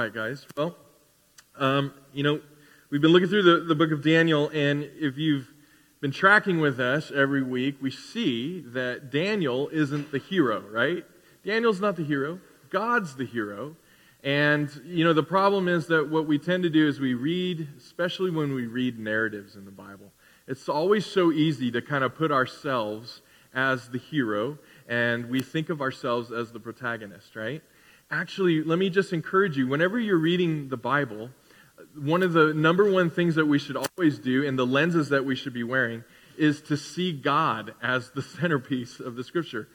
right, guys. Well, um, you know, we've been looking through the, the book of Daniel, and if you've been tracking with us every week, we see that Daniel isn't the hero, right? Daniel's not the hero. God's the hero. And, you know, the problem is that what we tend to do is we read, especially when we read narratives in the Bible, it's always so easy to kind of put ourselves as the hero and we think of ourselves as the protagonist, right? Actually, let me just encourage you whenever you're reading the Bible, one of the number one things that we should always do, and the lenses that we should be wearing, is to see God as the centerpiece of the scripture.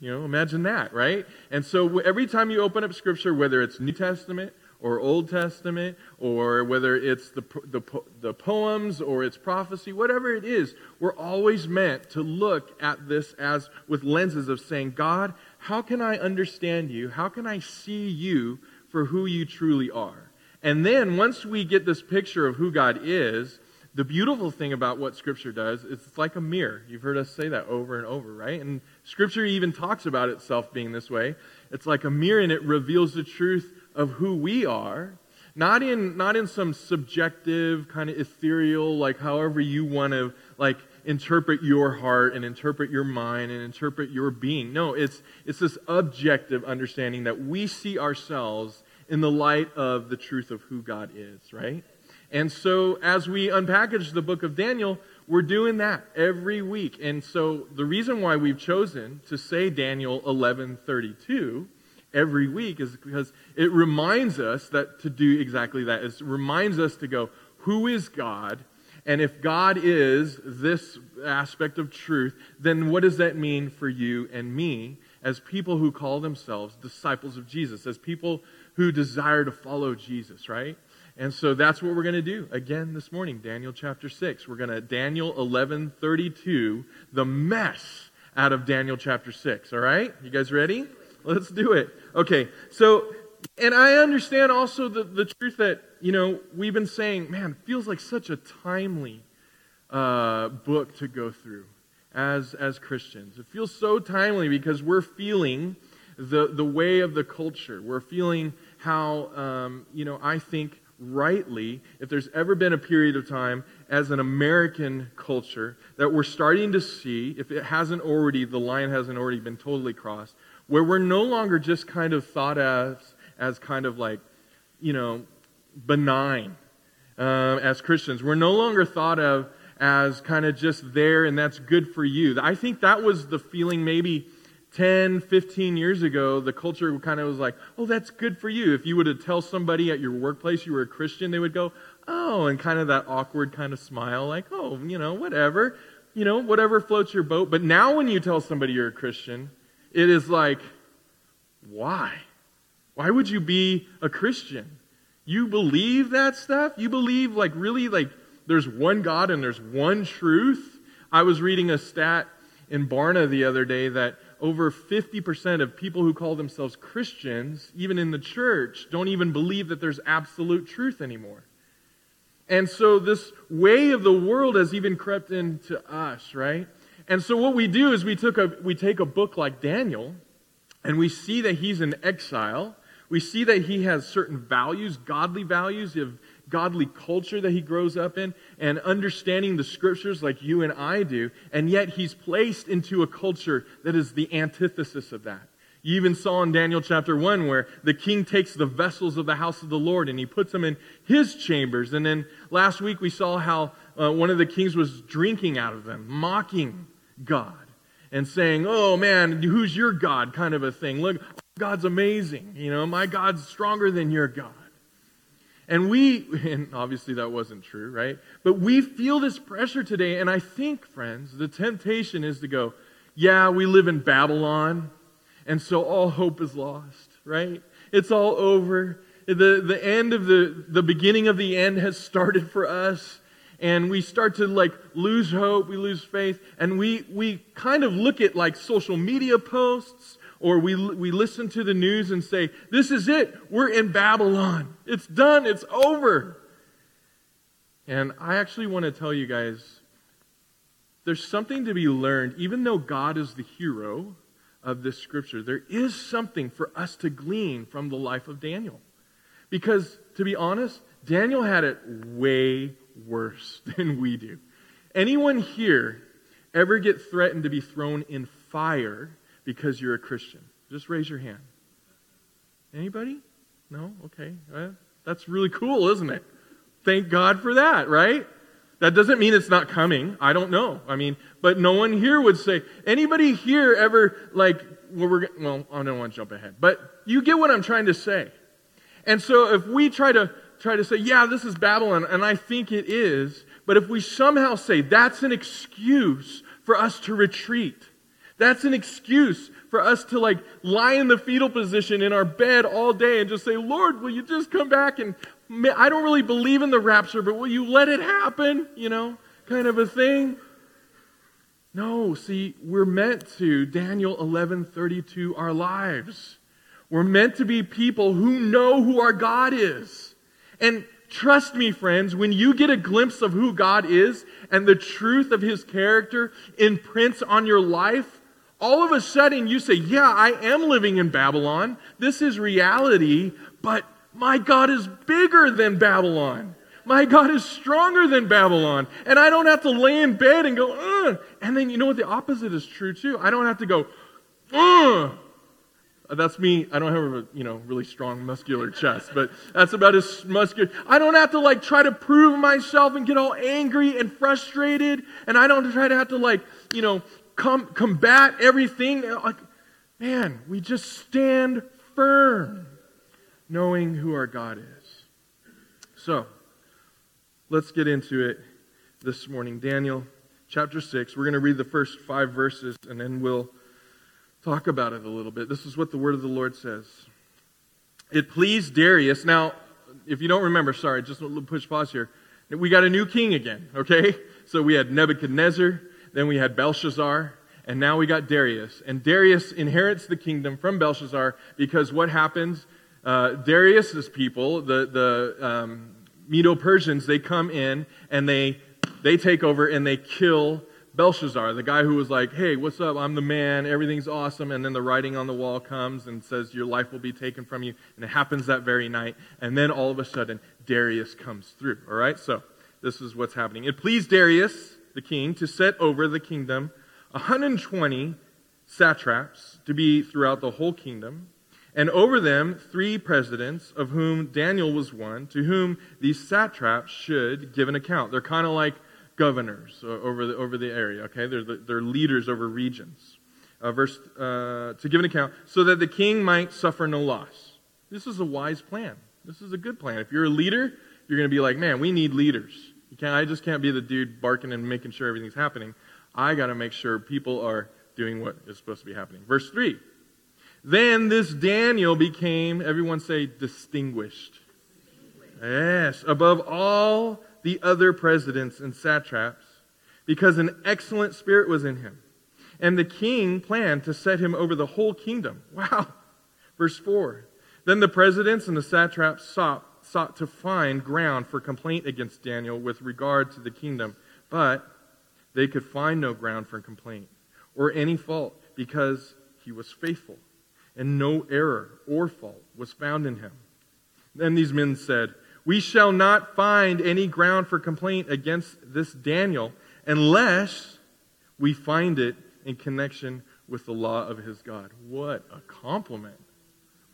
You know, imagine that, right? And so every time you open up scripture, whether it's New Testament or Old Testament, or whether it's the, the, the poems or it's prophecy, whatever it is, we're always meant to look at this as with lenses of saying, God, how can I understand you? How can I see you for who you truly are? And then once we get this picture of who God is, the beautiful thing about what Scripture does is it's like a mirror. You've heard us say that over and over, right? And Scripture even talks about itself being this way. It's like a mirror and it reveals the truth of who we are, not in not in some subjective kind of ethereal like however you want to like interpret your heart and interpret your mind and interpret your being. No, it's it's this objective understanding that we see ourselves in the light of the truth of who God is, right? And so as we unpackage the book of Daniel, we're doing that every week. And so the reason why we've chosen to say Daniel 11:32 every week is because it reminds us that to do exactly that. It reminds us to go, who is God? And if God is this aspect of truth, then what does that mean for you and me as people who call themselves disciples of Jesus, as people who desire to follow Jesus, right? And so that's what we're going to do again this morning, Daniel chapter 6. We're going to Daniel 11:32, the mess out of Daniel chapter 6, all right? You guys ready? Let's do it. Okay, so, and I understand also the, the truth that, you know, we've been saying, man, it feels like such a timely uh, book to go through as, as Christians. It feels so timely because we're feeling the, the way of the culture. We're feeling how, um, you know, I think rightly, if there's ever been a period of time as an American culture that we're starting to see, if it hasn't already, the line hasn't already been totally crossed, where we're no longer just kind of thought as, as kind of like, you know, benign uh, as Christians. We're no longer thought of as kind of just there and that's good for you. I think that was the feeling maybe 10, 15 years ago. The culture kind of was like, oh, that's good for you. If you were to tell somebody at your workplace you were a Christian, they would go, oh, and kind of that awkward kind of smile, like, oh, you know, whatever. You know, whatever floats your boat. But now when you tell somebody you're a Christian, it is like, why? Why would you be a Christian? You believe that stuff? You believe, like, really, like, there's one God and there's one truth? I was reading a stat in Barna the other day that over 50% of people who call themselves Christians, even in the church, don't even believe that there's absolute truth anymore. And so this way of the world has even crept into us, right? And so what we do is we took a we take a book like Daniel and we see that he's in exile. We see that he has certain values, godly values of godly culture that he grows up in and understanding the scriptures like you and I do, and yet he's placed into a culture that is the antithesis of that. You even saw in Daniel chapter 1 where the king takes the vessels of the house of the Lord and he puts them in his chambers. And then last week we saw how uh, one of the kings was drinking out of them, mocking God and saying, oh man, who's your God kind of a thing. Look, God's amazing. You know, my God's stronger than your God. And we, and obviously that wasn't true, right? But we feel this pressure today. And I think, friends, the temptation is to go, yeah, we live in Babylon. And so all hope is lost, right? It's all over. The, the end of the, the beginning of the end has started for us and we start to like lose hope, we lose faith, and we, we kind of look at like social media posts or we, we listen to the news and say, This is it. We're in Babylon. It's done. It's over. And I actually want to tell you guys there's something to be learned, even though God is the hero of this scripture, there is something for us to glean from the life of Daniel. Because, to be honest, Daniel had it way worse than we do. Anyone here ever get threatened to be thrown in fire because you're a Christian? Just raise your hand. Anybody? No? Okay. Well, that's really cool, isn't it? Thank God for that, right? That doesn't mean it's not coming. I don't know. I mean, but no one here would say, anybody here ever, like, well, we're, well, I don't want to jump ahead, but you get what I'm trying to say. And so if we try to, try to say, yeah, this is Babylon, and I think it is, but if we somehow say that's an excuse for us to retreat, that's an excuse for us to like lie in the fetal position in our bed all day and just say, Lord, will you just come back and I don't really believe in the rapture, but will you let it happen? You know, kind of a thing. No, see, we're meant to, Daniel 11:32, our lives. We're meant to be people who know who our God is. And trust me, friends, when you get a glimpse of who God is and the truth of his character imprints on your life, all of a sudden you say, Yeah, I am living in Babylon. This is reality, but my God is bigger than Babylon. My God is stronger than Babylon. And I don't have to lay in bed and go, Ugh. And then you know what? The opposite is true too. I don't have to go, Ugh. That's me. I don't have a you know really strong muscular chest, but that's about as muscular. I don't have to like try to prove myself and get all angry and frustrated, and I don't try to have to like you know com- combat everything. Like, man, we just stand firm, knowing who our God is. So, let's get into it this morning. Daniel chapter 6. We're going to read the first five verses and then we'll talk about it a little bit. This is what the word of the Lord says. It pleased Darius. Now, if you don't remember, sorry, just a little push pause here. We got a new king again, okay? So we had Nebuchadnezzar, then we had Belshazzar, and now we got Darius. And Darius inherits the kingdom from Belshazzar because what happens? Uh, Darius's people, the, the um, Medo Persians, they come in and they, they take over and they kill Belshazzar, the guy who was like, hey, what's up? I'm the man. Everything's awesome. And then the writing on the wall comes and says, your life will be taken from you. And it happens that very night. And then all of a sudden, Darius comes through. All right? So this is what's happening. It pleased Darius, the king, to set over the kingdom 120 satraps to be throughout the whole kingdom and over them three presidents, of whom Daniel was one, to whom these satraps should give an account. They're kind of like governors over the, over the area, okay? They're, the, they're leaders over regions. Uh, verse, uh, to give an account, so that the king might suffer no loss. This is a wise plan. This is a good plan. If you're a leader, you're going to be like, man, we need leaders. You can't, I just can't be the dude barking and making sure everything's happening. I got to make sure people are doing what is supposed to be happening. Verse 3 then this Daniel became, everyone say, distinguished. Yes, above all the other presidents and satraps, because an excellent spirit was in him. And the king planned to set him over the whole kingdom. Wow. Verse 4. Then the presidents and the satraps sought, sought to find ground for complaint against Daniel with regard to the kingdom, but they could find no ground for complaint or any fault because he was faithful and no error or fault was found in him. Then these men said, We shall not find any ground for complaint against this Daniel unless we find it in connection with the law of his God. What a compliment!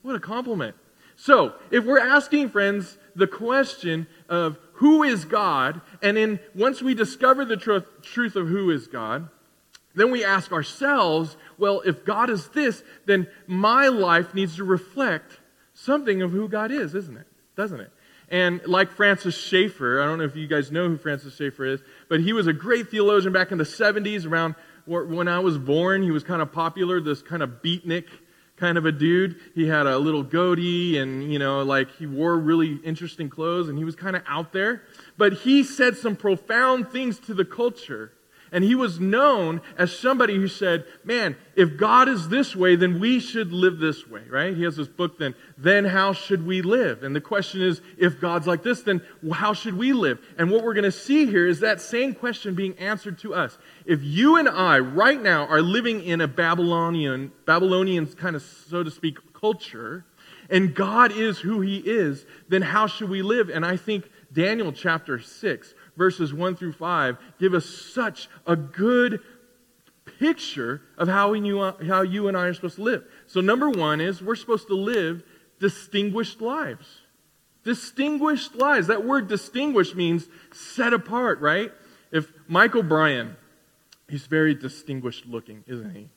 What a compliment. So, if we're asking, friends, the question of who is God, and then once we discover the truth, truth of who is God, then we ask ourselves, well, if God is this, then my life needs to reflect something of who God is, isn't it? Doesn't it? And like Francis Schaeffer, I don't know if you guys know who Francis Schaeffer is, but he was a great theologian back in the 70s, around when I was born. He was kind of popular, this kind of beatnik kind of a dude. He had a little goatee and, you know, like he wore really interesting clothes and he was kind of out there. But he said some profound things to the culture and he was known as somebody who said, man, if God is this way, then we should live this way, right? He has this book then, then how should we live? And the question is, if God's like this, then how should we live? And what we're going to see here is that same question being answered to us. If you and I right now are living in a Babylonian, Babylonian kind of, so to speak, culture, and God is who he is, then how should we live? And I think Daniel chapter 6, verses 1 through 5, give us such a good picture of how, we knew, how you and I are supposed to live. So, number one is we're supposed to live distinguished lives. Distinguished lives. That word distinguished means set apart, right? If Michael Bryan, he's very distinguished looking, isn't he?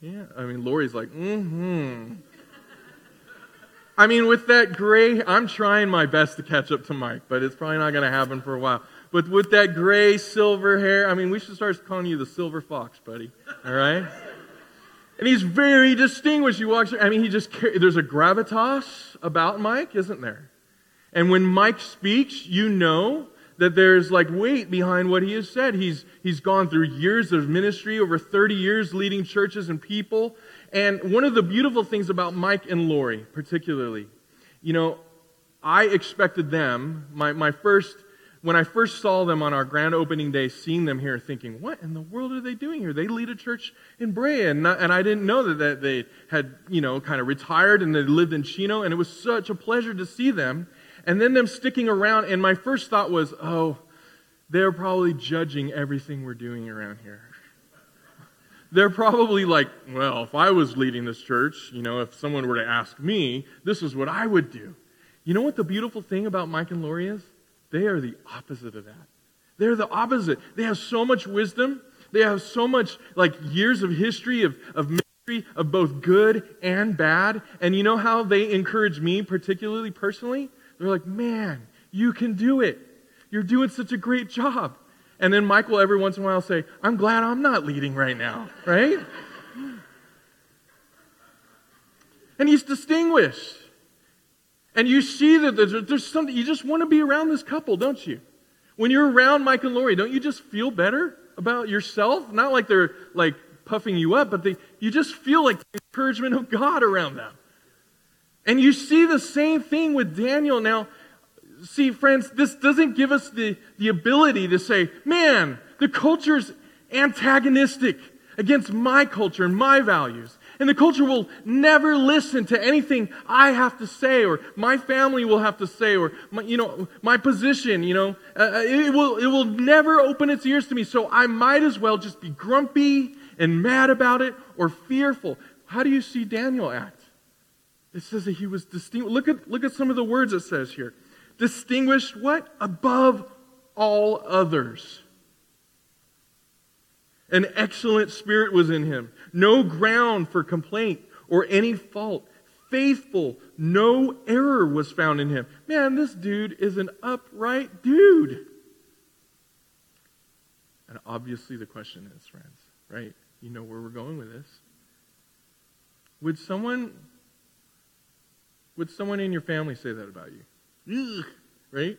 Yeah, I mean, Lori's like, mm hmm. I mean, with that gray, I'm trying my best to catch up to Mike, but it's probably not going to happen for a while. But with that gray silver hair, I mean, we should start calling you the silver fox, buddy. All right? And he's very distinguished. He walks, I mean, he just, there's a gravitas about Mike, isn't there? And when Mike speaks, you know that there's like weight behind what he has said. He's, he's gone through years of ministry, over 30 years leading churches and people. And one of the beautiful things about Mike and Lori, particularly, you know, I expected them, my, my first when I first saw them on our grand opening day, seeing them here, thinking, what in the world are they doing here? They lead a church in Brea. And, not, and I didn't know that, that they had, you know, kind of retired and they lived in Chino. And it was such a pleasure to see them. And then them sticking around. And my first thought was, oh, they're probably judging everything we're doing around here. They're probably like, well, if I was leading this church, you know, if someone were to ask me, this is what I would do. You know what the beautiful thing about Mike and Lori is? They are the opposite of that. They're the opposite. They have so much wisdom. They have so much, like, years of history of, of ministry of both good and bad. And you know how they encourage me, particularly personally? They're like, man, you can do it. You're doing such a great job. And then Michael every once in a while say, I'm glad I'm not leading right now, right? and he's distinguished. And you see that there's, there's something, you just want to be around this couple, don't you? When you're around Mike and Lori, don't you just feel better about yourself? Not like they're like puffing you up, but they, you just feel like the encouragement of God around them. And you see the same thing with Daniel. Now, see, friends, this doesn't give us the, the ability to say, man, the culture's antagonistic against my culture and my values. And the culture will never listen to anything I have to say or my family will have to say or my, you know, my position, you know. Uh, uh, it, will, it will never open its ears to me. So I might as well just be grumpy and mad about it or fearful. How do you see Daniel act? It says that he was distinct. Look at, look at some of the words it says here. Distinguished what? Above all others. An excellent spirit was in him no ground for complaint or any fault. Faithful, no error was found in him. Man, this dude is an upright dude. And obviously, the question is, friends, right? You know where we're going with this. Would someone, would someone in your family say that about you? Right?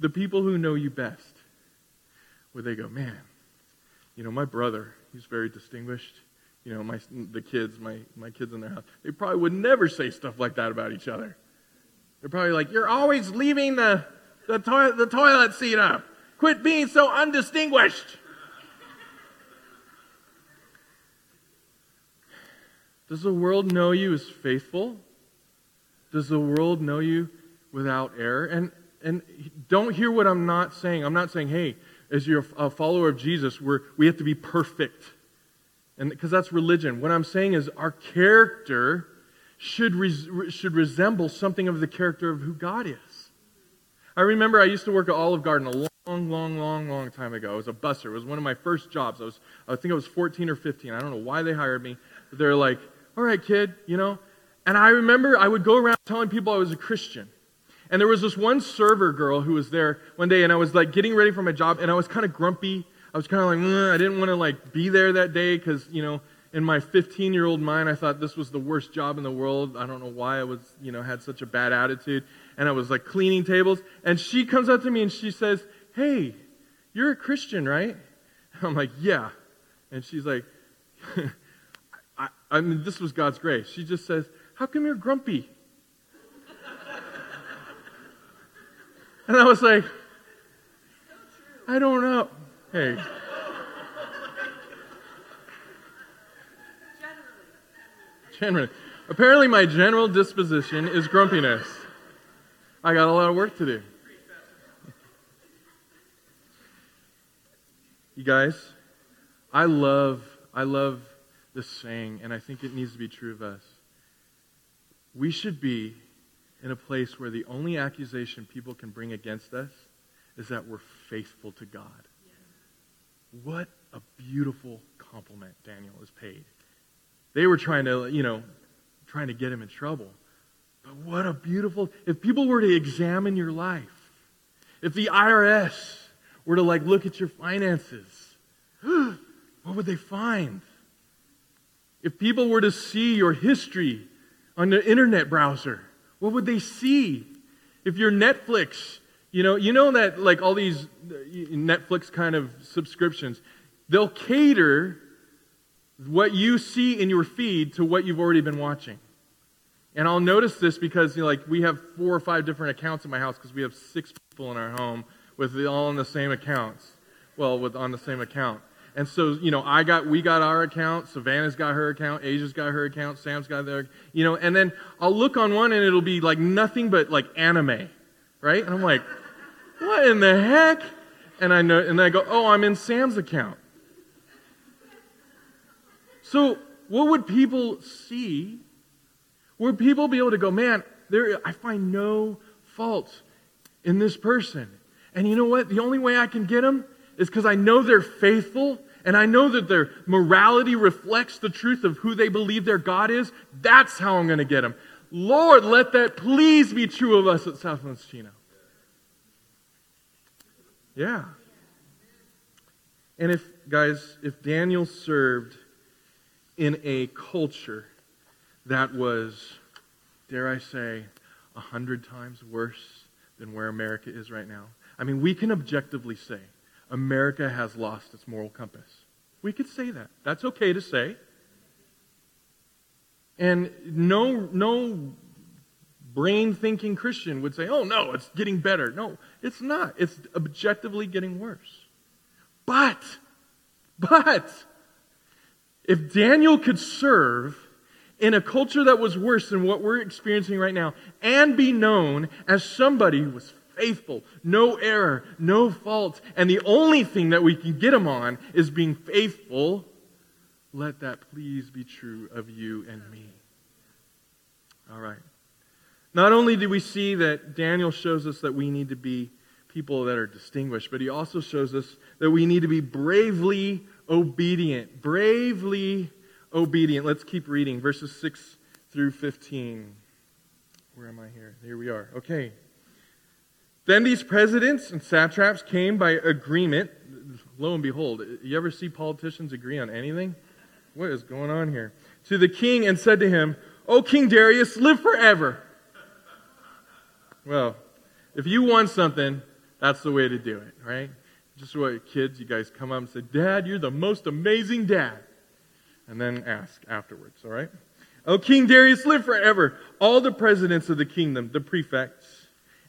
The people who know you best. where they go, man, you know, my brother, he's very distinguished. You know, my, the kids, my, my kids in their house, they probably would never say stuff like that about each other. They're probably like, you're always leaving the, the, toi- the toilet seat up. Quit being so undistinguished. Does the world know you as faithful? Does the world know you without error? And, and don't hear what I'm not saying. I'm not saying, hey, as you're a follower of Jesus, we're, we have to be perfect. And because that's religion. What I'm saying is our character should, res, should resemble something of the character of who God is. I remember I used to work at Olive Garden a long, long, long, long time ago. I was a busser. It was one of my first jobs. I was, I think I was 14 or 15. I don't know why they hired me. But they're like, all right, kid, you know. And I remember I would go around telling people I was a Christian. And there was this one server girl who was there one day, and I was like getting ready for my job, and I was kind of grumpy. I was kind of like, I didn't want to like be there that day because, you know, in my 15 year old mind, I thought this was the worst job in the world. I don't know why I was, you know, had such a bad attitude. And I was like cleaning tables. And she comes up to me and she says, Hey, you're a Christian, right? I'm like, Yeah. And she's like, I, I mean, this was God's grace. She just says, How come you're grumpy? And I was like, I don't know. Hey. Generally. Apparently, my general disposition is grumpiness. I got a lot of work to do. You guys, I love, I love this saying, and I think it needs to be true of us. We should be in a place where the only accusation people can bring against us is that we're faithful to God. What a beautiful compliment Daniel is paid. They were trying to, you know, trying to get him in trouble. But what a beautiful, if people were to examine your life, if the IRS were to like look at your finances, what would they find? If people were to see your history on the internet browser, what would they see? If you're Netflix, you know, you know that like all these uh, Netflix kind of subscriptions, they'll cater what you see in your feed to what you've already been watching. And I'll notice this because you know, like we have four or five different accounts in my house because we have six people in our home with all on the same accounts. Well, with on the same account. And so, you know, I got, we got our account, Savannah's got her account, Asia's got her account, Sam's got their, you know, and then I'll look on one and it'll be like nothing but like anime, right? And I'm like, what in the heck? And I know, and I go, oh, I'm in Sam's account. So, what would people see would people be able to go, man, there, I find no fault in this person. And you know what? The only way I can get them is because I know they're faithful and I know that their morality reflects the truth of who they believe their God is. That's how I'm going to get them. Lord, let that please be true of us at Southlands Chino. Yeah. And if, guys, if Daniel served in a culture that was, dare I say, a hundred times worse than where America is right now. I mean, we can objectively say America has lost its moral compass. We could say that. That's okay to say. And no, no brain thinking Christian would say, oh no, it's getting better. No, it's not. It's objectively getting worse. But, but, if Daniel could serve in a culture that was worse than what we're experiencing right now and be known as somebody who was faithful, no error, no fault, and the only thing that we can get them on is being faithful, let that please be true of you and me. All right. Not only do we see that Daniel shows us that we need to be people that are distinguished, but he also shows us that we need to be bravely obedient. Bravely obedient. Let's keep reading verses 6 through 15. Where am I here? Here we are. Okay. Then these presidents and satraps came by agreement. Lo and behold, you ever see politicians agree on anything? What is going on here? To the king and said to him, O King Darius, live forever. Well, if you want something, that's the way to do it, right? Just what kids, you guys come up and say, Dad, you're the most amazing dad and then ask afterwards, all right? Oh, King Darius, live forever. All the presidents of the kingdom, the prefects,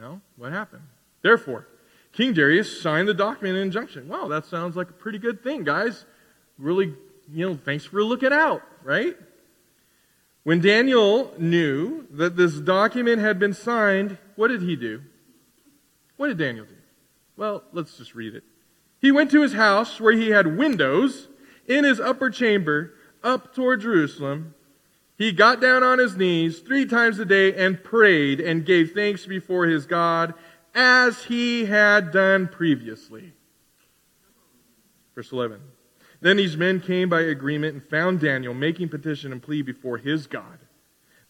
Well, what happened? Therefore, King Darius signed the document and injunction. Wow, that sounds like a pretty good thing, guys. Really, you know, thanks for looking out, right? When Daniel knew that this document had been signed, what did he do? What did Daniel do? Well, let's just read it. He went to his house where he had windows in his upper chamber up toward Jerusalem, he got down on his knees three times a day and prayed and gave thanks before his God as he had done previously. Verse 11. Then these men came by agreement and found Daniel making petition and plea before his God.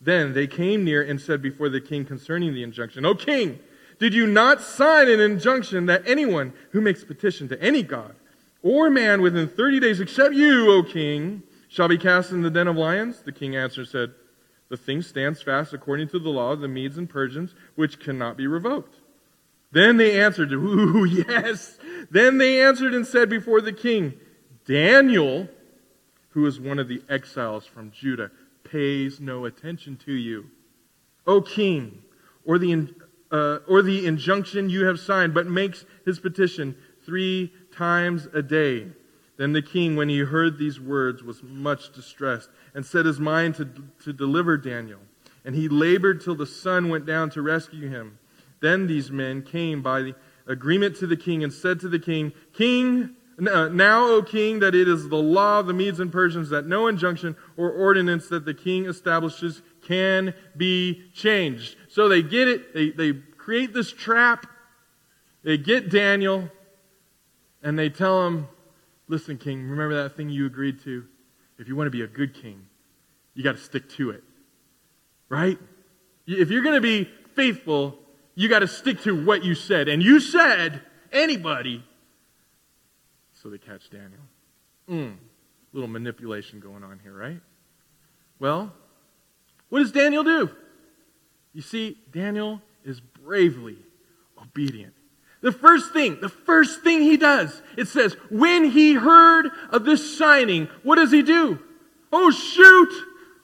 Then they came near and said before the king concerning the injunction, O king, did you not sign an injunction that anyone who makes petition to any God or man within 30 days, except you, O king, shall be cast in the den of lions? The king answered, said, The thing stands fast according to the law of the Medes and Persians, which cannot be revoked. Then they answered, Ooh, yes. Then they answered and said before the king, Daniel, who is one of the exiles from Judah, pays no attention to you. O king, or the, uh, or the injunction you have signed, but makes his petition three times a day. Then the king, when he heard these words, was much distressed and set his mind to, to deliver Daniel. And he labored till the sun went down to rescue him. Then these men came by the agreement to the king and said to the king, King, uh, now, O king, that it is the law of the Medes and Persians that no injunction or ordinance that the king establishes can be changed. So they get it, they, they create this trap, they get Daniel, and they tell him, Listen, king, remember that thing you agreed to? If you want to be a good king, you got to stick to it. Right? If you're going to be faithful, you got to stick to what you said. And you said, anybody. So they catch Daniel. Mm, little manipulation going on here, right? Well, what does Daniel do? You see, Daniel is bravely obedient. The first thing, the first thing he does, it says, when he heard of this signing, what does he do? Oh, shoot!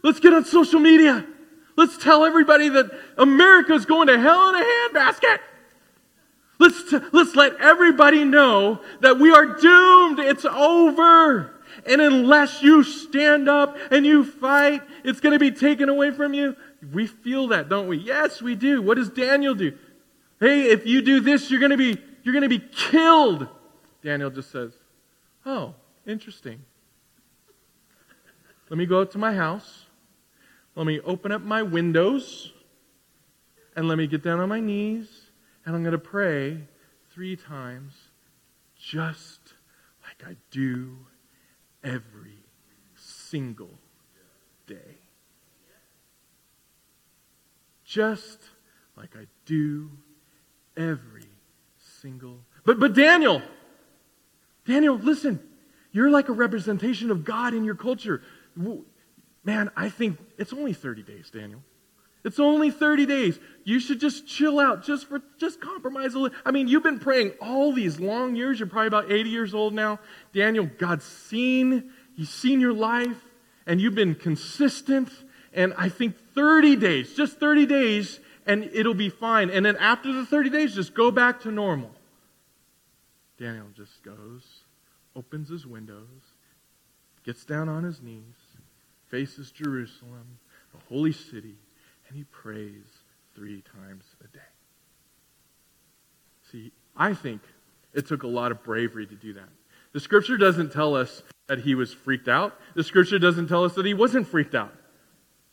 Let's get on social media. Let's tell everybody that America's going to hell in a handbasket. Let's, t- let's let everybody know that we are doomed. It's over. And unless you stand up and you fight, it's going to be taken away from you. We feel that, don't we? Yes, we do. What does Daniel do? Hey, if you do this, you're going to be you're going to be killed. Daniel just says, "Oh, interesting. Let me go out to my house. Let me open up my windows and let me get down on my knees and I'm going to pray 3 times just like I do every single day. Just like I do every single. But but Daniel, Daniel, listen. You're like a representation of God in your culture. Man, I think it's only 30 days, Daniel. It's only 30 days. You should just chill out, just for just compromise a little. I mean, you've been praying all these long years. You're probably about 80 years old now. Daniel, God's seen, He's seen your life, and you've been consistent. And I think 30 days, just 30 days, and it'll be fine. And then after the 30 days, just go back to normal. Daniel just goes, opens his windows, gets down on his knees, faces Jerusalem, the holy city, and he prays three times a day. See, I think it took a lot of bravery to do that. The scripture doesn't tell us that he was freaked out. The scripture doesn't tell us that he wasn't freaked out.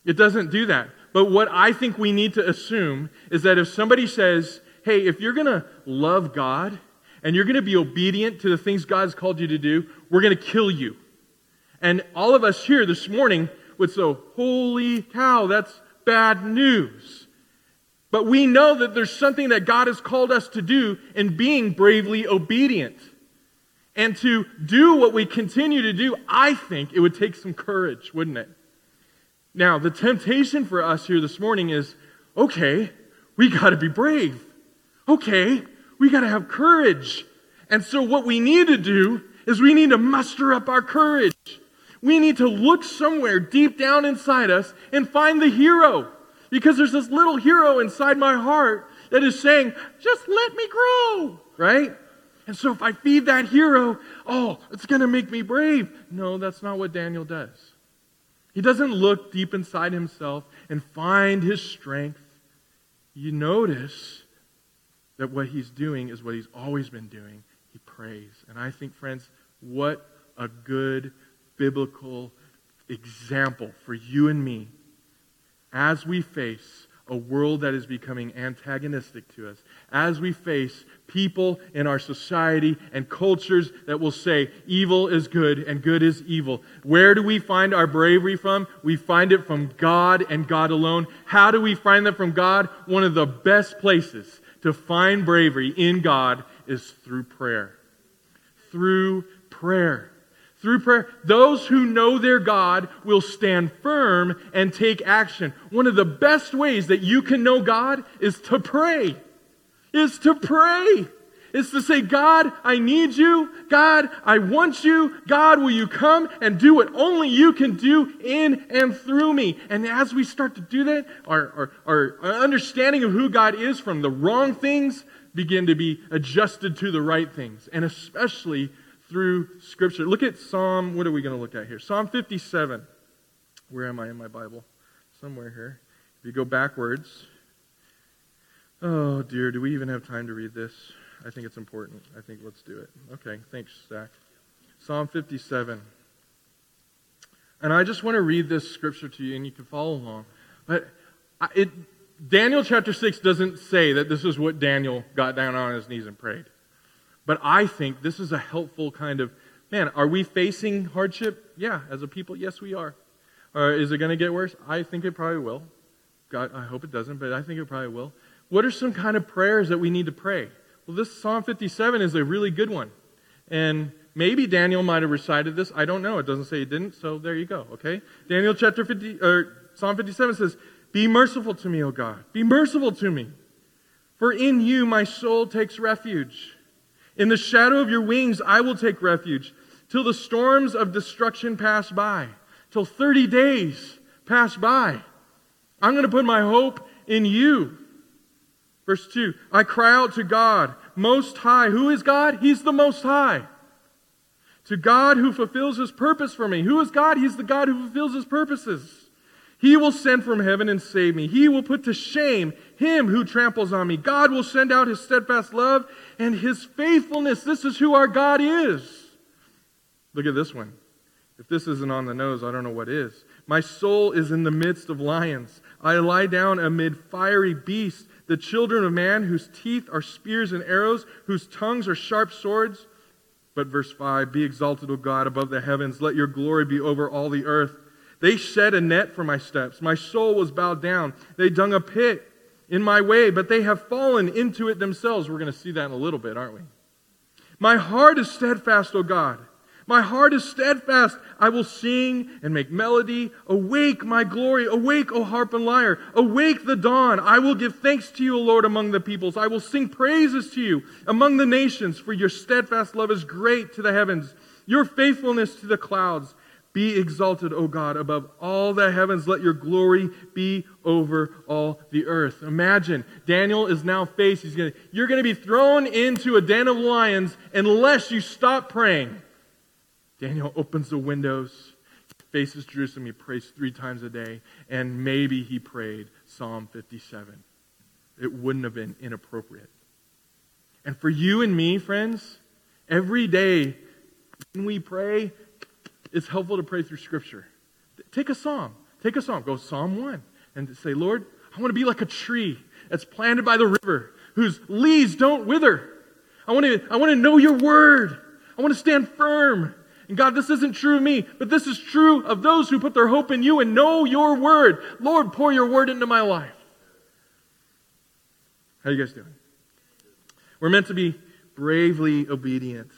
It doesn't do that. But what I think we need to assume is that if somebody says, hey, if you're going to love God and you're going to be obedient to the things God's called you to do, we're going to kill you. And all of us here this morning would say, holy cow, that's bad news. But we know that there's something that God has called us to do in being bravely obedient. And to do what we continue to do, I think it would take some courage, wouldn't it? Now, the temptation for us here this morning is okay, we got to be brave. Okay, we got to have courage. And so, what we need to do is we need to muster up our courage. We need to look somewhere deep down inside us and find the hero. Because there's this little hero inside my heart that is saying, just let me grow, right? And so if I feed that hero, oh, it's going to make me brave. No, that's not what Daniel does. He doesn't look deep inside himself and find his strength. You notice that what he's doing is what he's always been doing. He prays. And I think, friends, what a good biblical example for you and me as we face a world that is becoming antagonistic to us, as we face people in our society and cultures that will say evil is good and good is evil. Where do we find our bravery from? We find it from God and God alone. How do we find that from God? One of the best places to find bravery in God is through prayer. Through prayer. Through prayer, those who know their God will stand firm and take action. One of the best ways that you can know God is to pray. Is to pray. Is to say, God, I need you. God, I want you. God, will you come and do what only you can do in and through me? And as we start to do that, our, our, our understanding of who God is from the wrong things begin to be adjusted to the right things. And especially through Scripture. Look at Psalm, what are we going to look at here? Psalm 57. Where am I in my Bible? Somewhere here. If you go backwards. Oh, dear, do we even have time to read this? I think it's important. I think let's do it. Okay, thanks, Zach. Psalm 57. And I just want to read this scripture to you, and you can follow along. But it, Daniel chapter 6 doesn't say that this is what Daniel got down on his knees and prayed. But I think this is a helpful kind of man, are we facing hardship? Yeah, as a people, yes, we are. Or is it going to get worse? I think it probably will. God, I hope it doesn't, but I think it probably will. What are some kind of prayers that we need to pray? Well, this Psalm 57 is a really good one. And maybe Daniel might have recited this. I don't know. It doesn't say he didn't, so there you go, okay? Daniel chapter 50 or Psalm 57 says, "Be merciful to me, O God. Be merciful to me. For in you my soul takes refuge." In the shadow of your wings, I will take refuge till the storms of destruction pass by, till 30 days pass by. I'm going to put my hope in you. Verse 2 I cry out to God, Most High. Who is God? He's the Most High. To God who fulfills his purpose for me. Who is God? He's the God who fulfills his purposes. He will send from heaven and save me. He will put to shame him who tramples on me. God will send out his steadfast love and his faithfulness. This is who our God is. Look at this one. If this isn't on the nose, I don't know what is. My soul is in the midst of lions. I lie down amid fiery beasts, the children of man, whose teeth are spears and arrows, whose tongues are sharp swords. But verse 5 Be exalted, O God, above the heavens. Let your glory be over all the earth. They set a net for my steps. My soul was bowed down. They dug a pit in my way, but they have fallen into it themselves. We're going to see that in a little bit, aren't we? My heart is steadfast, O God. My heart is steadfast. I will sing and make melody. Awake, my glory. Awake, O harp and lyre. Awake the dawn. I will give thanks to you, O Lord, among the peoples. I will sing praises to you among the nations, for your steadfast love is great to the heavens, your faithfulness to the clouds. Be exalted, O God, above all the heavens. Let your glory be over all the earth. Imagine, Daniel is now faced. He's gonna, you're going to be thrown into a den of lions unless you stop praying. Daniel opens the windows, faces Jerusalem. He prays three times a day, and maybe he prayed Psalm 57. It wouldn't have been inappropriate. And for you and me, friends, every day when we pray, it's helpful to pray through Scripture. Take a psalm. Take a psalm. Go Psalm 1 and say, Lord, I want to be like a tree that's planted by the river, whose leaves don't wither. I want to, I want to know your word. I want to stand firm. And God, this isn't true of me, but this is true of those who put their hope in you and know your word. Lord, pour your word into my life. How are you guys doing? We're meant to be bravely obedient.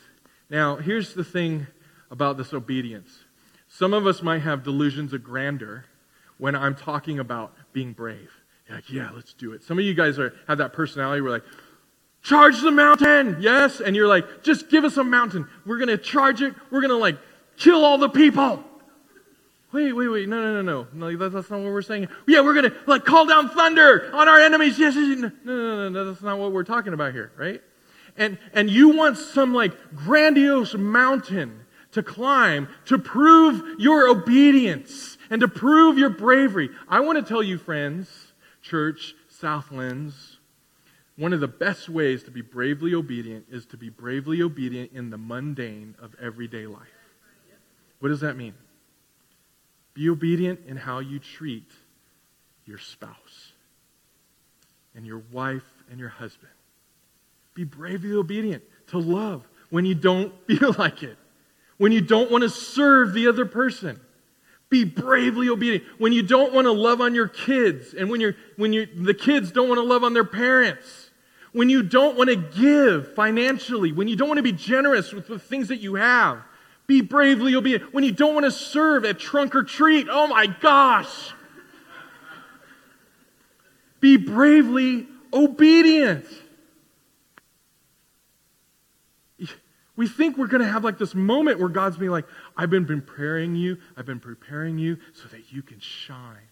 Now, here's the thing about this obedience. Some of us might have delusions of grandeur when I'm talking about being brave. You're like, yeah, let's do it. Some of you guys are, have that personality where we're like, charge the mountain, yes? And you're like, just give us a mountain. We're going to charge it. We're going to like kill all the people. Wait, wait, wait. No, no, no, no. No, that's not what we're saying. Yeah, we're going to like call down thunder on our enemies. Yes, yes, yes. No, no, no, no. That's not what we're talking about here, right? And, and you want some like grandiose mountain to climb to prove your obedience and to prove your bravery. I want to tell you, friends, church, Southlands, one of the best ways to be bravely obedient is to be bravely obedient in the mundane of everyday life. What does that mean? Be obedient in how you treat your spouse and your wife and your husband. Be bravely obedient to love when you don't feel like it when you don't want to serve the other person. Be bravely obedient. When you don't want to love on your kids, and when, you're, when you're, the kids don't want to love on their parents. When you don't want to give financially. When you don't want to be generous with the things that you have. Be bravely obedient. When you don't want to serve at trunk or treat, oh my gosh. Be bravely obedient. We think we're going to have like this moment where God's being like, I've been preparing you, I've been preparing you so that you can shine.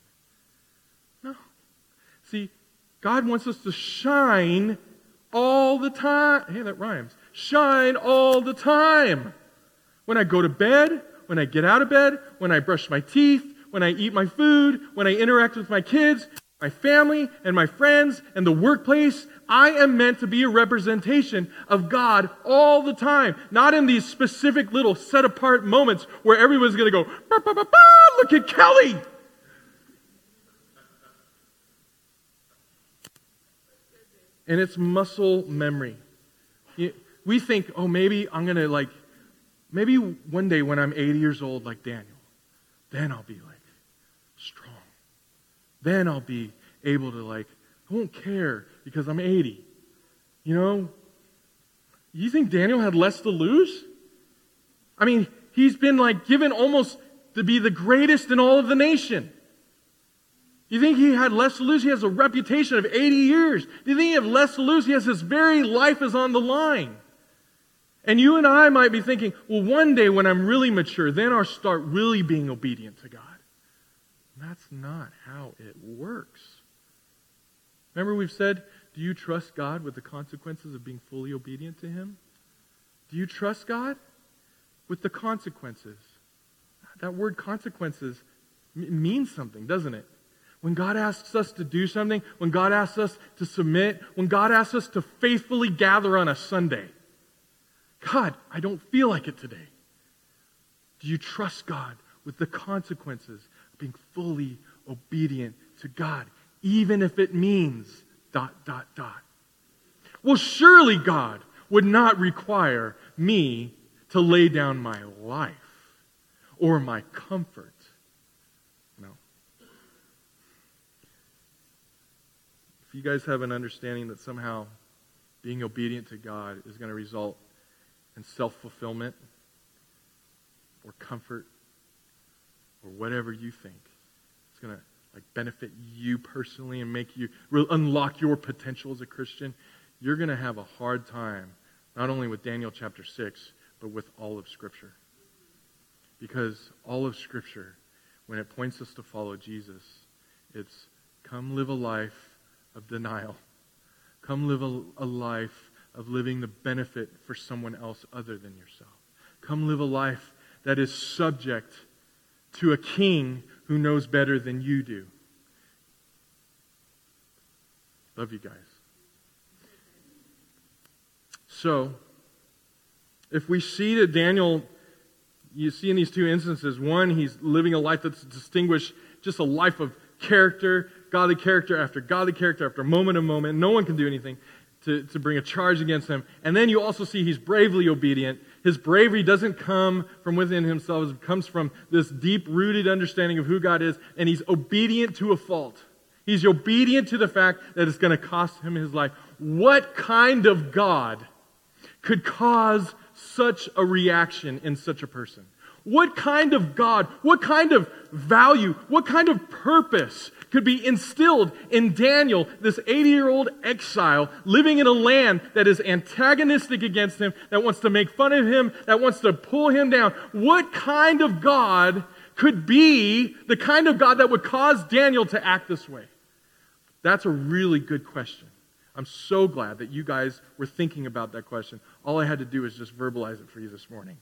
No. See, God wants us to shine all the time. Hey, that rhymes. Shine all the time. When I go to bed, when I get out of bed, when I brush my teeth, when I eat my food, when I interact with my kids, my family, and my friends, and the workplace, I am meant to be a representation of God all the time, not in these specific little set apart moments where everyone's going to go, bah, bah, bah, look at Kelly. And it's muscle memory. We think, oh, maybe I'm going to like, maybe one day when I'm 80 years old, like Daniel, then I'll be like. Then I'll be able to like I won't care because I'm 80. You know? You think Daniel had less to lose? I mean, he's been like given almost to be the greatest in all of the nation. You think he had less to lose? He has a reputation of 80 years. Do you think he has less to lose? He has his very life is on the line. And you and I might be thinking, well, one day when I'm really mature, then I'll start really being obedient to God. That's not how it works. Remember, we've said, do you trust God with the consequences of being fully obedient to Him? Do you trust God with the consequences? That word consequences means something, doesn't it? When God asks us to do something, when God asks us to submit, when God asks us to faithfully gather on a Sunday, God, I don't feel like it today. Do you trust God with the consequences being fully obedient to God? even if it means dot, dot, dot. Well, surely God would not require me to lay down my life or my comfort. No. If you guys have an understanding that somehow being obedient to God is going to result in self fulfillment or comfort or whatever you think, it's going to like benefit you personally and make you unlock your potential as a Christian, you're going to have a hard time, not only with Daniel chapter 6, but with all of Scripture. Because all of Scripture, when it points us to follow Jesus, it's come live a life of denial. Come live a, a life of living the benefit for someone else other than yourself. Come live a life that is subject to a king who knows better than you do. Love you guys. So, if we see that Daniel, you see in these two instances, one, he's living a life that's distinguished, just a life of character, godly character after godly character after moment to moment. No one can do anything to, to bring a charge against him. And then you also see he's bravely obedient. His bravery doesn't come from within himself, it comes from this deep rooted understanding of who God is, and he's obedient to a fault. He's obedient to the fact that it's going to cost him his life. What kind of God could cause such a reaction in such a person? What kind of God, what kind of value, what kind of purpose could be instilled in Daniel, this 80 year old exile living in a land that is antagonistic against him, that wants to make fun of him, that wants to pull him down? What kind of God could be the kind of God that would cause Daniel to act this way? That's a really good question. I'm so glad that you guys were thinking about that question. All I had to do is just verbalize it for you this morning.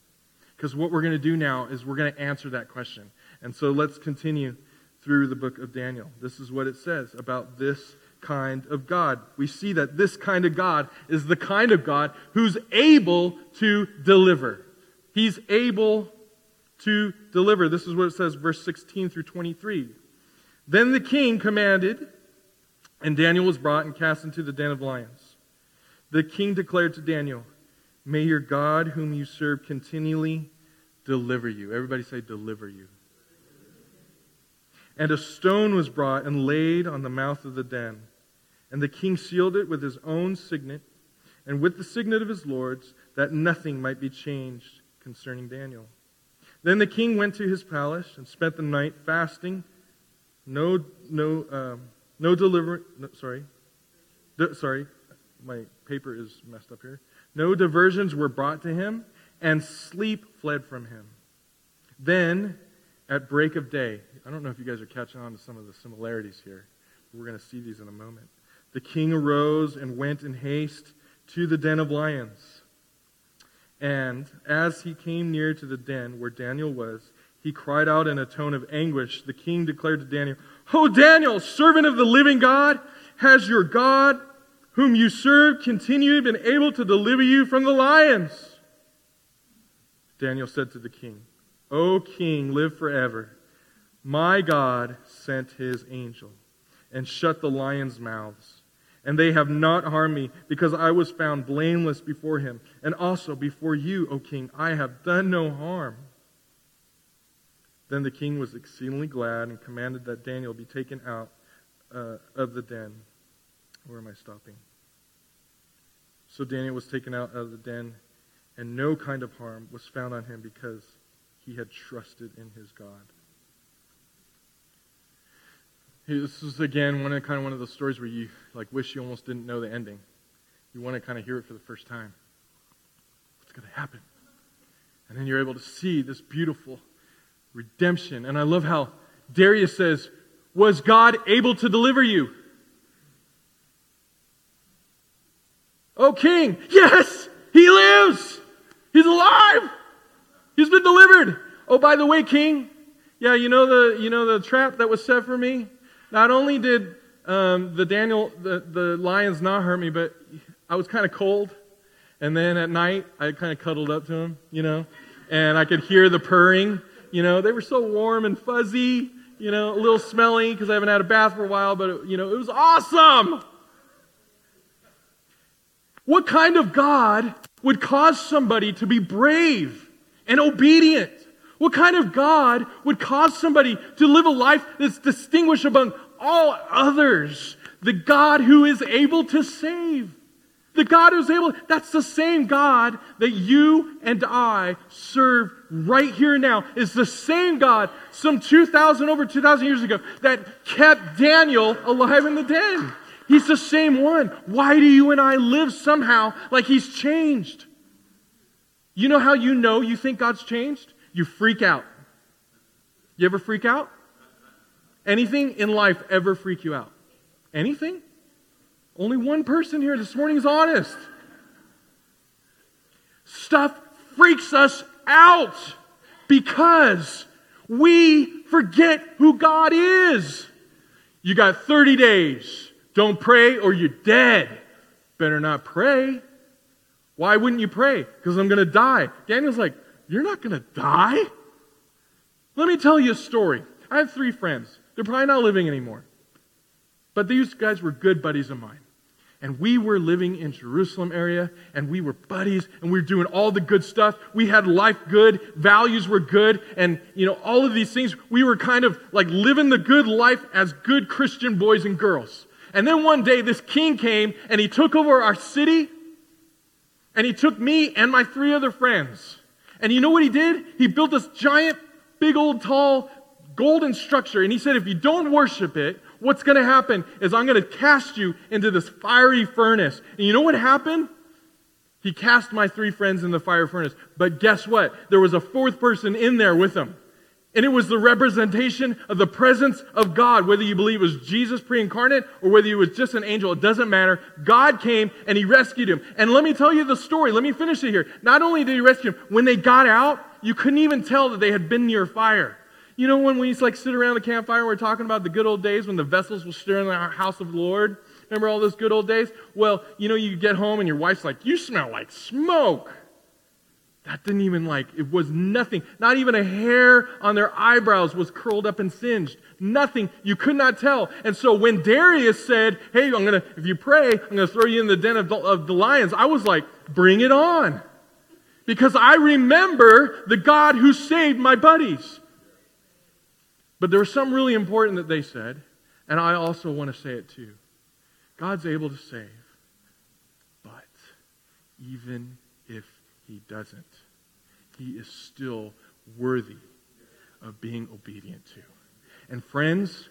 Because what we're going to do now is we're going to answer that question. And so let's continue through the book of Daniel. This is what it says about this kind of God. We see that this kind of God is the kind of God who's able to deliver. He's able to deliver. This is what it says, verse 16 through 23. Then the king commanded, and Daniel was brought and cast into the den of lions. The king declared to Daniel, May your God, whom you serve, continually deliver you. Everybody say, deliver you. And a stone was brought and laid on the mouth of the den. And the king sealed it with his own signet and with the signet of his lords, that nothing might be changed concerning Daniel. Then the king went to his palace and spent the night fasting. No, no, um, no deliver. No, sorry, sorry, my paper is messed up here. No diversions were brought to him, and sleep fled from him. Then, at break of day, I don't know if you guys are catching on to some of the similarities here. We're going to see these in a moment. The king arose and went in haste to the den of lions. And as he came near to the den where Daniel was, he cried out in a tone of anguish. The king declared to Daniel, O Daniel, servant of the living God, has your God, whom you serve, continued been able to deliver you from the lions? Daniel said to the king, O king, live forever. My God sent his angel and shut the lions' mouths and they have not harmed me, because I was found blameless before him, and also before you, O king. I have done no harm. Then the king was exceedingly glad and commanded that Daniel be taken out uh, of the den. Where am I stopping? So Daniel was taken out of the den, and no kind of harm was found on him because he had trusted in his God. This is again one of kind of one of those stories where you like wish you almost didn't know the ending. You want to kind of hear it for the first time. What's going to happen? And then you're able to see this beautiful redemption. And I love how Darius says, "Was God able to deliver you?" Oh king, yes, he lives. He's alive. He's been delivered. Oh, by the way, king, yeah, you know the you know the trap that was set for me? Not only did um, the Daniel, the, the lions not hurt me, but I was kind of cold. And then at night, I kind of cuddled up to him, you know, and I could hear the purring. You know, they were so warm and fuzzy, you know, a little smelly because I haven't had a bath for a while, but, it, you know, it was awesome. What kind of God would cause somebody to be brave and obedient what kind of God would cause somebody to live a life that's distinguished among all others? The God who is able to save. The God who's able, that's the same God that you and I serve right here and now. Is the same God some 2,000, over 2,000 years ago that kept Daniel alive in the den. He's the same one. Why do you and I live somehow like he's changed? You know how you know you think God's changed? you freak out. You ever freak out? Anything in life ever freak you out? Anything? Only one person here this morning is honest. Stuff freaks us out because we forget who God is. You got 30 days. Don't pray or you're dead. Better not pray. Why wouldn't you pray? Because I'm going to die. Daniel's like, you're not going to die? Let me tell you a story. I have three friends. They're probably not living anymore. But these guys were good buddies of mine. And we were living in Jerusalem area, and we were buddies, and we were doing all the good stuff. We had life good, values were good, and you know, all of these things. We were kind of like living the good life as good Christian boys and girls. And then one day, this king came and he took over our city, and he took me and my three other friends. And you know what he did? He built this giant, big old, tall, golden structure. And he said, if you don't worship it, what's going to happen is I'm going to cast you into this fiery furnace. And you know what happened? He cast my three friends in the fire furnace. But guess what? There was a fourth person in there with them. And it was the representation of the presence of God, whether you believe it was Jesus pre incarnate or whether he was just an angel, it doesn't matter. God came and he rescued him. And let me tell you the story. Let me finish it here. Not only did he rescue him, when they got out, you couldn't even tell that they had been near fire. You know when we used to like sit around the campfire and we're talking about the good old days when the vessels were stirring in the house of the Lord? Remember all those good old days? Well, you know, you get home and your wife's like, You smell like smoke. That didn't even like, it was nothing. Not even a hair on their eyebrows was curled up and singed. Nothing. You could not tell. And so when Darius said, Hey, I'm going to, if you pray, I'm going to throw you in the den of the, of the lions, I was like, Bring it on. Because I remember the God who saved my buddies. But there was something really important that they said, and I also want to say it too. God's able to save, but even if he doesn't. He is still worthy of being obedient to. And friends,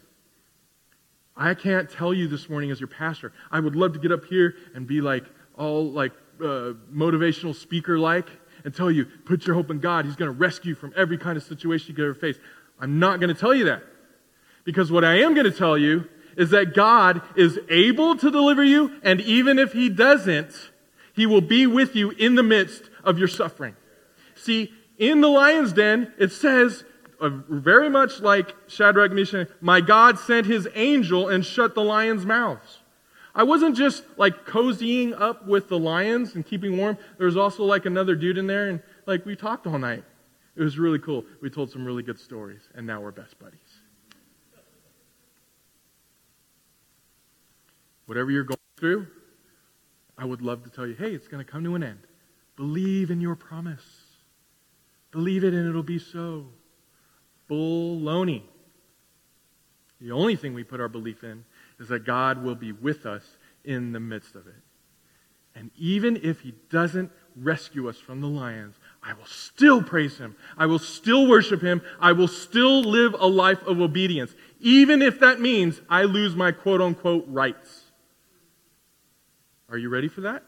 I can't tell you this morning as your pastor. I would love to get up here and be like all like uh, motivational speaker like and tell you, put your hope in God. He's going to rescue you from every kind of situation you could ever face. I'm not going to tell you that. Because what I am going to tell you is that God is able to deliver you, and even if He doesn't, He will be with you in the midst of your suffering. See, in the lion's den, it says, uh, very much like Shadrach, Meshach, my God sent His angel and shut the lions' mouths. I wasn't just like cozying up with the lions and keeping warm. There was also like another dude in there, and like we talked all night. It was really cool. We told some really good stories, and now we're best buddies. Whatever you're going through, I would love to tell you, hey, it's going to come to an end. Believe in your promise. Believe it and it'll be so. Baloney. The only thing we put our belief in is that God will be with us in the midst of it. And even if He doesn't rescue us from the lions, I will still praise Him. I will still worship Him. I will still live a life of obedience, even if that means I lose my quote unquote rights. Are you ready for that?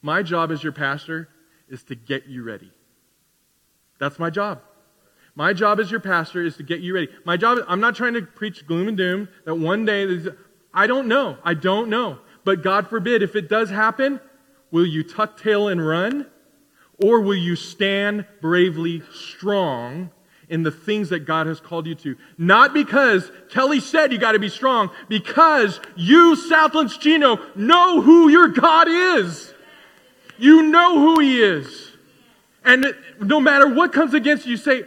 My job as your pastor is to get you ready. That's my job. My job as your pastor is to get you ready. My job, I'm not trying to preach gloom and doom that one day, I don't know. I don't know. But God forbid, if it does happen, will you tuck tail and run? Or will you stand bravely strong in the things that God has called you to. Not because Kelly said you got to be strong, because you, Southlands Chino, know who your God is. You know who He is. And no matter what comes against you, say,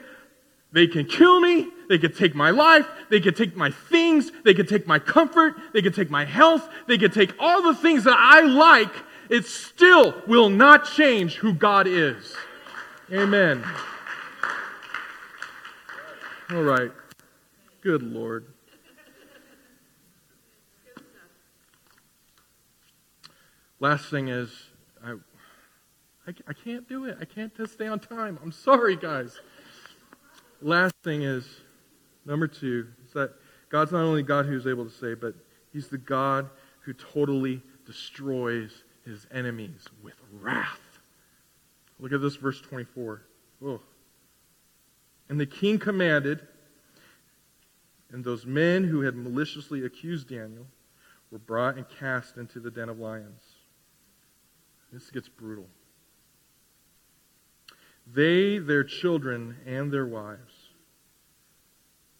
they can kill me, they could take my life, they could take my things, they could take my comfort, they could take my health, they could take all the things that I like. It still will not change who God is. Amen. All right. Good Lord. Last thing is, I, I, can't do it. I can't just stay on time. I'm sorry, guys. Last thing is, number two, is that God's not only God who's able to save, but He's the God who totally destroys His enemies with wrath. Look at this, verse 24. Oh. And the king commanded, and those men who had maliciously accused Daniel were brought and cast into the den of lions. This gets brutal. They, their children, and their wives.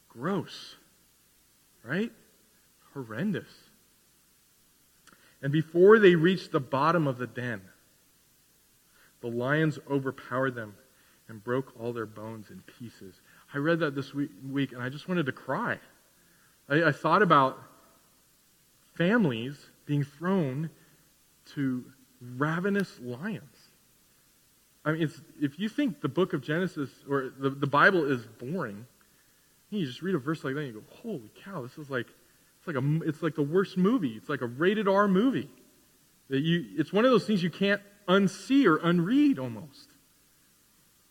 Gross. Right? Horrendous. And before they reached the bottom of the den, the lions overpowered them and broke all their bones in pieces. I read that this week, and I just wanted to cry. I, I thought about families being thrown to ravenous lions. I mean, if you think the book of Genesis or the, the Bible is boring, you just read a verse like that and you go, holy cow, this is like, it's like, a, it's like the worst movie. It's like a rated R movie. That you, it's one of those things you can't unsee or unread almost.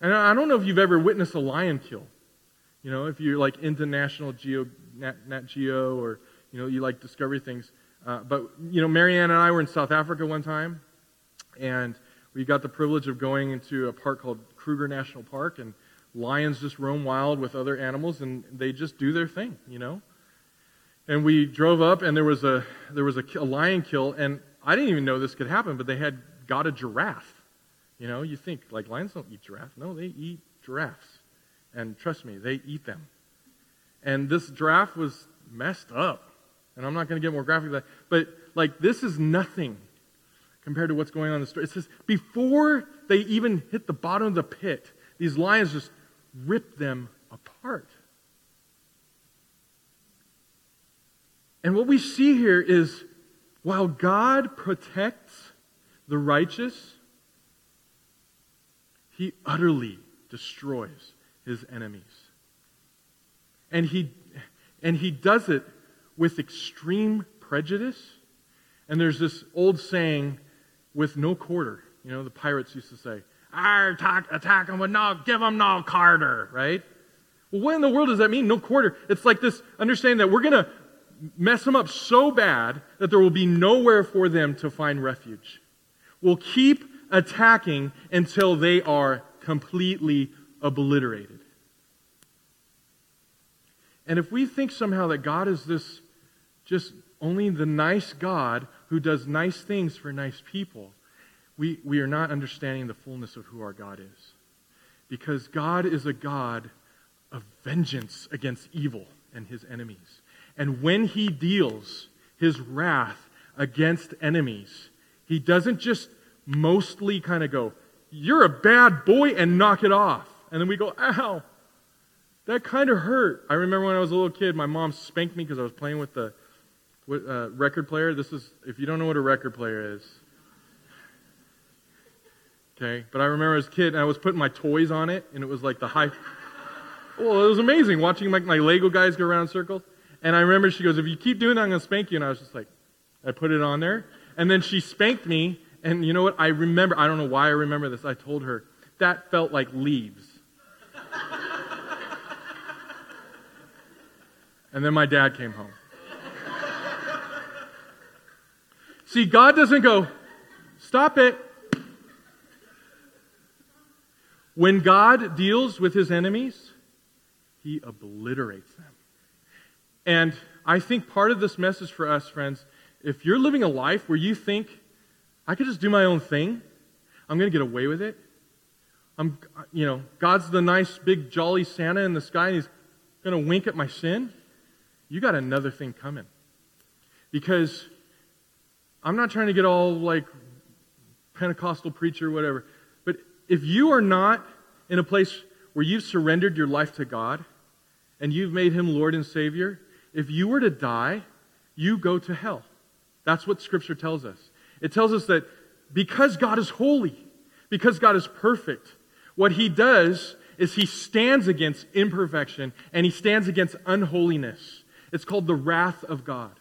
And I don't know if you've ever witnessed a lion kill. You know, if you're like into National Geo, Nat, Nat Geo, or you know, you like Discovery things. Uh, but you know, Marianne and I were in South Africa one time, and we got the privilege of going into a park called Kruger National Park, and lions just roam wild with other animals, and they just do their thing, you know. And we drove up, and there was a there was a, a lion kill, and I didn't even know this could happen, but they had got a giraffe you know, you think, like, lions don't eat giraffe. No, they eat giraffes. And trust me, they eat them. And this giraffe was messed up. And I'm not going to get more graphic than that. But, like, this is nothing compared to what's going on in the story. It says, before they even hit the bottom of the pit, these lions just rip them apart. And what we see here is while God protects the righteous, he utterly destroys his enemies. And he, and he does it with extreme prejudice. And there's this old saying, with no quarter. You know, the pirates used to say, attack, attack them with no, give them no quarter, right? Well, what in the world does that mean? No quarter. It's like this understanding that we're going to mess them up so bad that there will be nowhere for them to find refuge. We'll keep attacking until they are completely obliterated. And if we think somehow that God is this just only the nice God who does nice things for nice people, we, we are not understanding the fullness of who our God is. Because God is a God of vengeance against evil and his enemies. And when he deals his wrath against enemies, he doesn't just mostly kind of go, You're a bad boy, and knock it off. And then we go, Ow, that kind of hurt. I remember when I was a little kid, my mom spanked me because I was playing with the uh, record player. This is, if you don't know what a record player is, Okay? But I remember as a kid, I was putting my toys on it, and it was like the high. Well, it was amazing watching like my Lego guys go around circles. And I remember she goes, If you keep doing that, I'm going to spank you. And I was just like, I put it on there. And then she spanked me. And you know what? I remember, I don't know why I remember this. I told her, that felt like leaves. and then my dad came home. See, God doesn't go, stop it. When God deals with his enemies, he obliterates them. And I think part of this message for us, friends, if you're living a life where you think, I could just do my own thing, I'm going to get away with it. I'm, you know, God's the nice, big, jolly Santa in the sky, and he's going to wink at my sin. You got another thing coming. Because I'm not trying to get all like Pentecostal preacher, whatever. But if you are not in a place where you've surrendered your life to God and you've made him Lord and Savior, if you were to die, you go to hell. That's what Scripture tells us. It tells us that because God is holy, because God is perfect, what he does is he stands against imperfection and he stands against unholiness. It's called the wrath of God.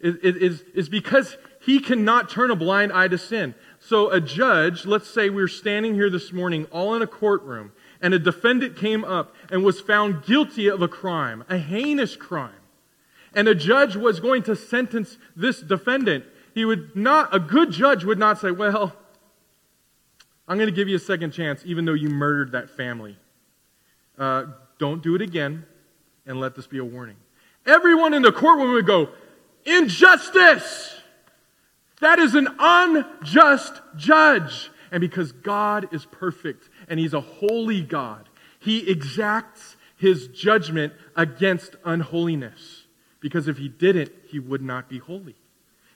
Is it, it, because he cannot turn a blind eye to sin. So, a judge, let's say we are standing here this morning, all in a courtroom, and a defendant came up and was found guilty of a crime, a heinous crime. And a judge was going to sentence this defendant. He would not, a good judge would not say, Well, I'm going to give you a second chance, even though you murdered that family. Uh, don't do it again, and let this be a warning. Everyone in the courtroom would go, Injustice! That is an unjust judge. And because God is perfect and He's a holy God, He exacts His judgment against unholiness. Because if He didn't, He would not be holy.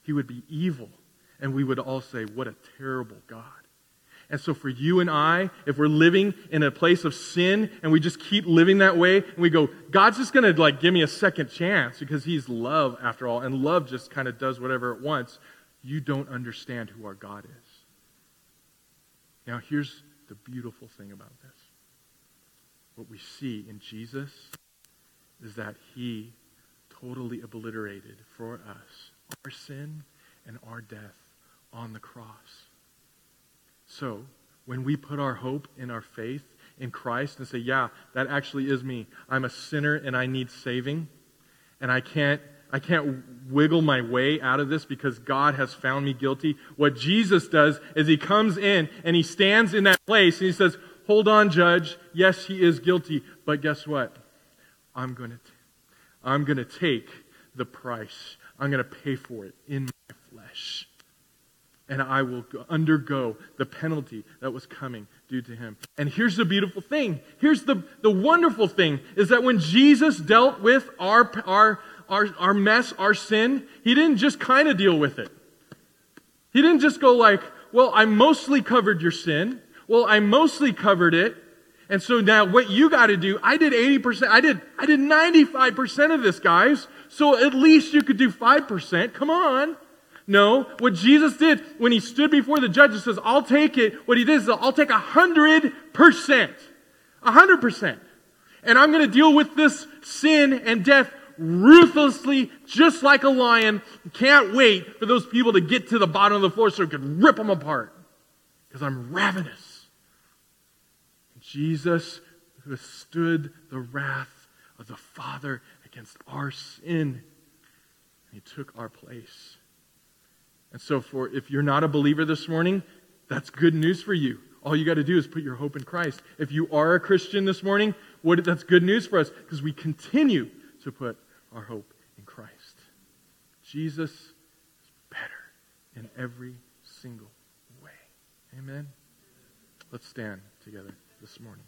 He would be evil. And we would all say, What a terrible God. And so, for you and I, if we're living in a place of sin and we just keep living that way, and we go, God's just going to like give me a second chance because He's love after all, and love just kind of does whatever it wants you don't understand who our God is. Now, here's the beautiful thing about this. What we see in Jesus is that he totally obliterated for us our sin and our death on the cross. So, when we put our hope in our faith in Christ and say, yeah, that actually is me. I'm a sinner and I need saving, and I can't I can't wiggle my way out of this because God has found me guilty. What Jesus does is he comes in and he stands in that place and he says, Hold on, judge. Yes, he is guilty, but guess what? I'm going to I'm going to take the price. I'm going to pay for it in my flesh. And I will undergo the penalty that was coming due to him. And here's the beautiful thing. Here's the, the wonderful thing is that when Jesus dealt with our, our, our, our mess, our sin, he didn't just kind of deal with it. He didn't just go like, well, I mostly covered your sin. Well, I mostly covered it. And so now what you got to do, I did 80%, I did, I did 95% of this, guys. So at least you could do 5%. Come on. No, what Jesus did when he stood before the judge and says, I'll take it, what he did is, I'll take 100%. 100%. And I'm going to deal with this sin and death ruthlessly, just like a lion. Can't wait for those people to get to the bottom of the floor so I can rip them apart. Because I'm ravenous. Jesus withstood the wrath of the Father against our sin. He took our place. And so, for if you're not a believer this morning, that's good news for you. All you got to do is put your hope in Christ. If you are a Christian this morning, what, that's good news for us because we continue to put our hope in Christ. Jesus is better in every single way. Amen. Let's stand together this morning.